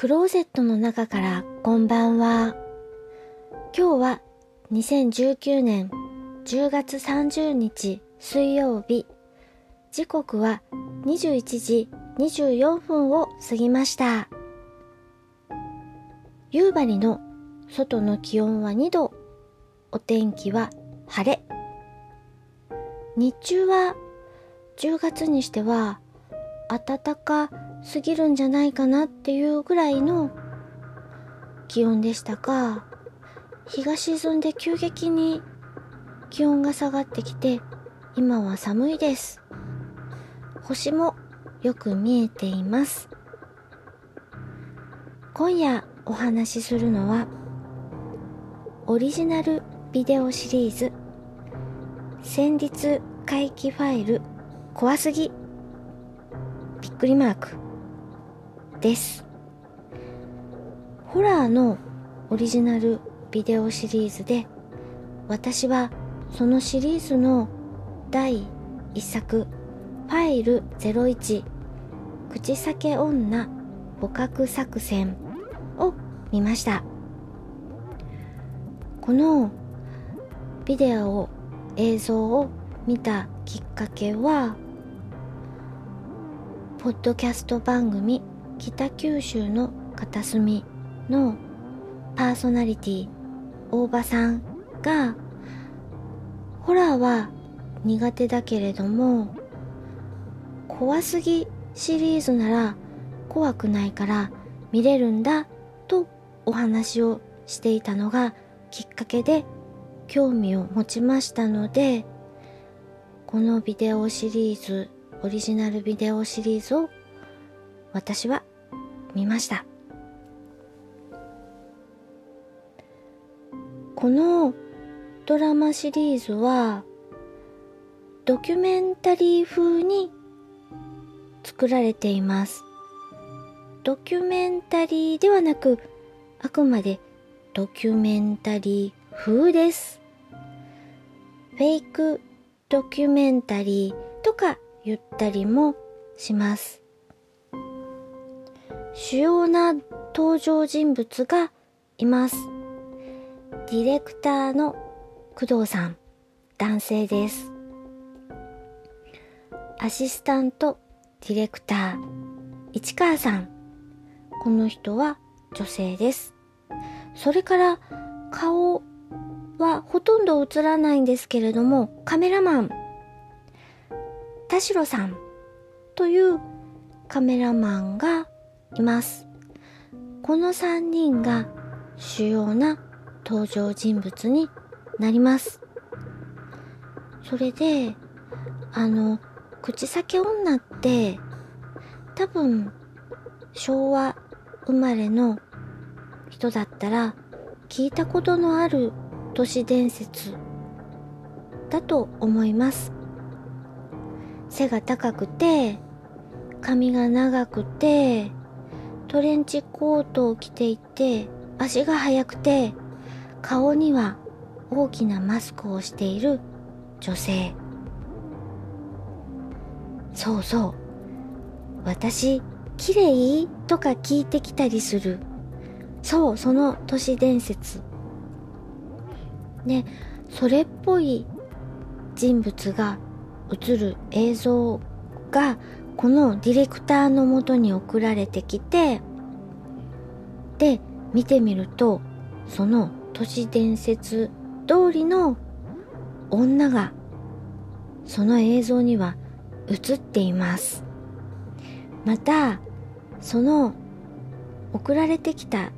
クローゼットの中からこんばんは。今日は2019年10月30日水曜日。時刻は21時24分を過ぎました。夕張の外の気温は2度。お天気は晴れ。日中は10月にしては暖かすぎるんじゃないかなっていうぐらいの気温でしたが、日が沈んで急激に気温が下がってきて、今は寒いです。星もよく見えています。今夜お話しするのは、オリジナルビデオシリーズ、戦慄回帰ファイル怖すぎびっくりマークです。ホラーのオリジナルビデオシリーズで私はそのシリーズの第1作ファイル01口裂け女捕獲作戦を見ましたこのビデオを映像を見たきっかけはポッドキャスト番組北九州の片隅のパーソナリティ大場さんがホラーは苦手だけれども怖すぎシリーズなら怖くないから見れるんだとお話をしていたのがきっかけで興味を持ちましたのでこのビデオシリーズオリジナルビデオシリーズを私は見ました。このドラマシリーズはドキュメンタリー風に作られています。ドキュメンタリーではなくあくまでドキュメンタリー風です。フェイクドキュメンタリーとか言ったりもします。主要な登場人物がいます。ディレクターの工藤さん、男性です。アシスタントディレクター、市川さん。この人は女性です。それから顔はほとんど映らないんですけれども、カメラマン田代さんというカメラマンがいます。この3人が主要な登場人物になります。それで、あの、口裂け女って多分昭和生まれの人だったら聞いたことのある都市伝説だと思います。背が高くて、髪が長くて、トレンチコートを着ていて、足が速くて、顔には大きなマスクをしている女性。そうそう。私、綺麗？とか聞いてきたりする。そう、その都市伝説。ね、それっぽい人物が映る映像がこのディレクターのもとに送られてきてで見てみるとその都市伝説通りの女がその映像には映っていますまたその送られてきた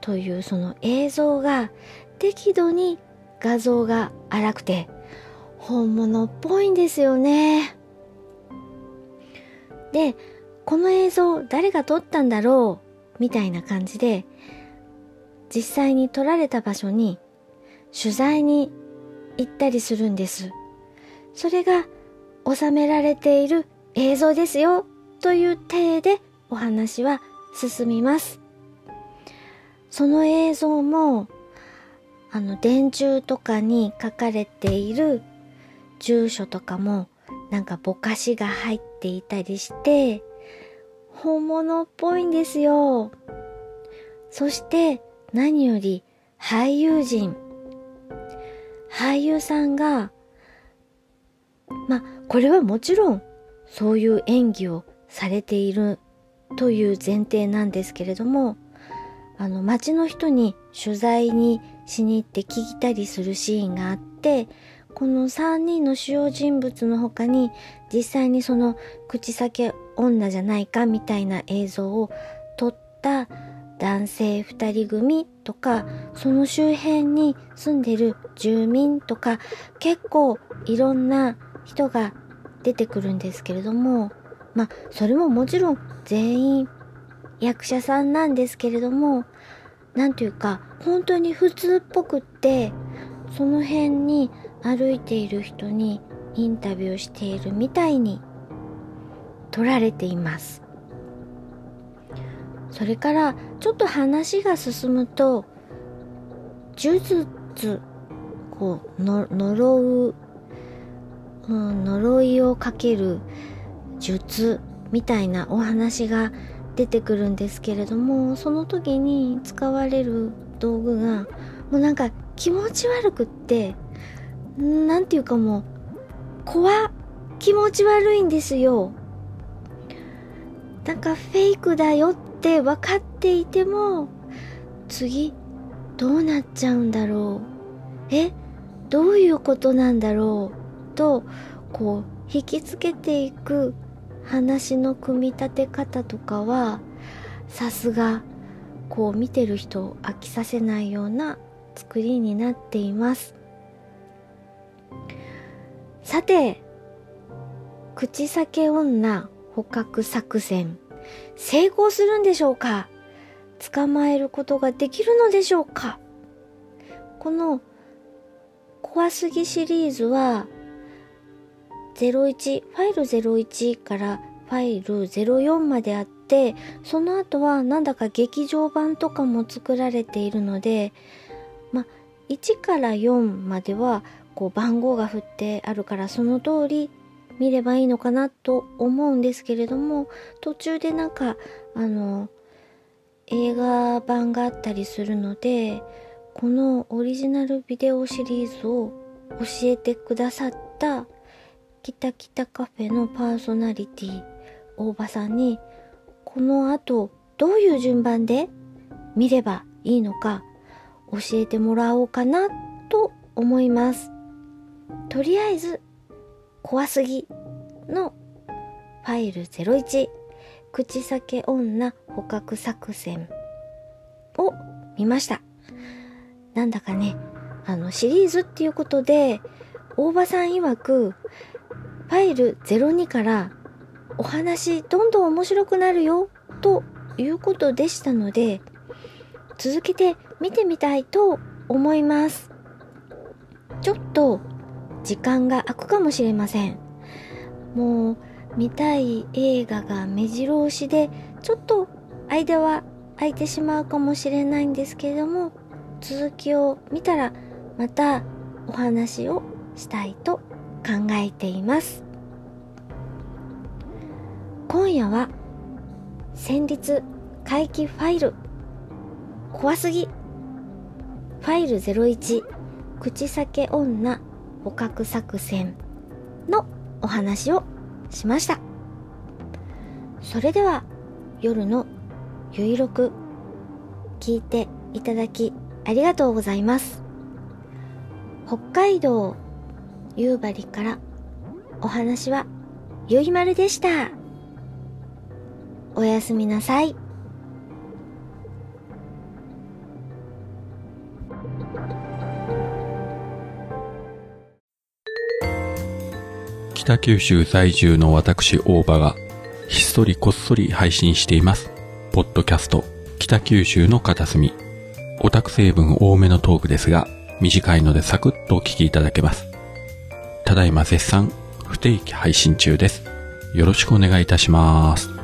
というその映像が適度に画像が荒くて本物っぽいんですよね。で、この映像誰が撮ったんだろう？みたいな感じで、実際に撮られた場所に取材に行ったりするんです。それが収められている映像ですよという体でお話は進みます。その映像もあの電柱とかに書かれている住所とかもなんかぼかしが入ってていたりして、本物っぽいんですよ。そして何より俳優陣。俳優さんが、ま、これはもちろんそういう演技をされているという前提なんですけれども、あの、街の人に取材にしに行って聞いたりするシーンがあって、この3人の主要人物の他に実際にその口先女じゃないかみたいな映像を撮った男性2人組とかその周辺に住んでる住民とか結構いろんな人が出てくるんですけれどもまあそれももちろん全員役者さんなんですけれどもなんというか本当に普通っぽくってその辺に歩いている人にインタビューしているみたいに撮られています。それからちょっと話が進むと呪術こうの呪う、うん、呪いをかける術みたいなお話が出てくるんですけれどもその時に使われる道具がもうなんか気持ち悪くってなんていうかもう、怖気持ち悪いんですよ。なんかフェイクだよって分かっていても、次、どうなっちゃうんだろう。え、どういうことなんだろう。と、こう、引きつけていく話の組み立て方とかは、さすが、こう見てる人を飽きさせないような作りになっています。さて、口裂け女捕獲作戦、成功するんでしょうか？捕まえることができるのでしょうか？この怖すぎシリーズは01、ファイル01からファイル04まであって、その後はなんだか劇場版とかも作られているので、ま1から4まではこう番号が振ってあるからその通り見ればいいのかなと思うんですけれども途中でなんかあの映画版があったりするのでこのオリジナルビデオシリーズを教えてくださったきたきたカフェのパーソナリティ大場さんにこの後どういう順番で見ればいいのか教えてもらおうかなと思います。とりあえず、怖すぎのファイル01、口裂け女捕獲作戦を見ました。なんだかね、あの、シリーズっていうことで、大場さん曰く、ファイル02からお話どんどん面白くなるよということでしたので、続けて見てみたいと思います。ちょっと時間が空くかもしれません。もう見たい映画が目白押しでちょっと間は空いてしまうかもしれないんですけれども続きを見たらまたお話をしたいと考えています。今夜は戦慄回帰ファイル怖すぎ。ファイル01口裂け女。捕獲作戦のお話をしました。それでは夜のゆいろく聞いていただきありがとうございます。北海道夕張からお話はゆいまるでした。おやすみなさい。北九州在住の私大場がひっそりこっそり配信しています。ポッドキャスト北九州の片隅。オタク成分多めのトークですが、短いのでサクッとお聞きいただけます。ただいま絶賛不定期配信中です。よろしくお願いいたします。